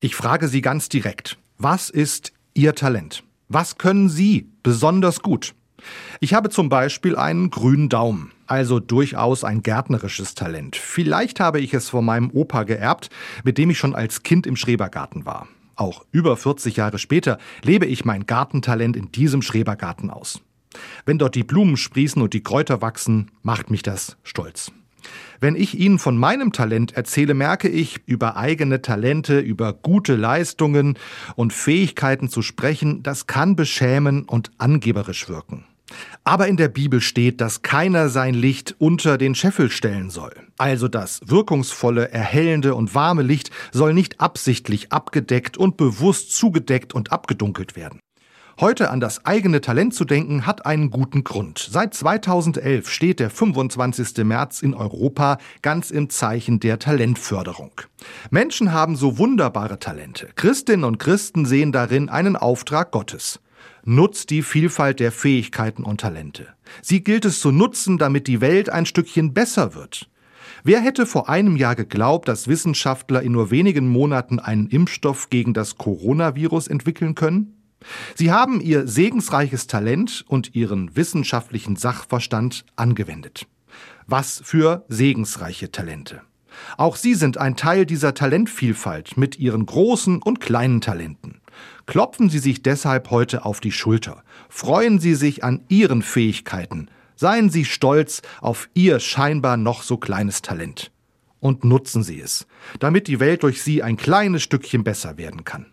Ich frage Sie ganz direkt, was ist Ihr Talent? Was können Sie besonders gut? Ich habe zum Beispiel einen grünen Daumen, also durchaus ein gärtnerisches Talent. Vielleicht habe ich es von meinem Opa geerbt, mit dem ich schon als Kind im Schrebergarten war. Auch über 40 Jahre später lebe ich mein Gartentalent in diesem Schrebergarten aus. Wenn dort die Blumen sprießen und die Kräuter wachsen, macht mich das stolz. Wenn ich Ihnen von meinem Talent erzähle, merke ich, über eigene Talente, über gute Leistungen und Fähigkeiten zu sprechen, das kann beschämen und angeberisch wirken. Aber in der Bibel steht, dass keiner sein Licht unter den Scheffel stellen soll. Also das wirkungsvolle, erhellende und warme Licht soll nicht absichtlich abgedeckt und bewusst zugedeckt und abgedunkelt werden. Heute an das eigene Talent zu denken, hat einen guten Grund. Seit 2011 steht der 25. März in Europa ganz im Zeichen der Talentförderung. Menschen haben so wunderbare Talente. Christinnen und Christen sehen darin einen Auftrag Gottes. Nutzt die Vielfalt der Fähigkeiten und Talente. Sie gilt es zu nutzen, damit die Welt ein Stückchen besser wird. Wer hätte vor einem Jahr geglaubt, dass Wissenschaftler in nur wenigen Monaten einen Impfstoff gegen das Coronavirus entwickeln können? Sie haben ihr segensreiches Talent und ihren wissenschaftlichen Sachverstand angewendet. Was für segensreiche Talente. Auch Sie sind ein Teil dieser Talentvielfalt mit Ihren großen und kleinen Talenten. Klopfen Sie sich deshalb heute auf die Schulter. Freuen Sie sich an Ihren Fähigkeiten. Seien Sie stolz auf Ihr scheinbar noch so kleines Talent. Und nutzen Sie es, damit die Welt durch Sie ein kleines Stückchen besser werden kann.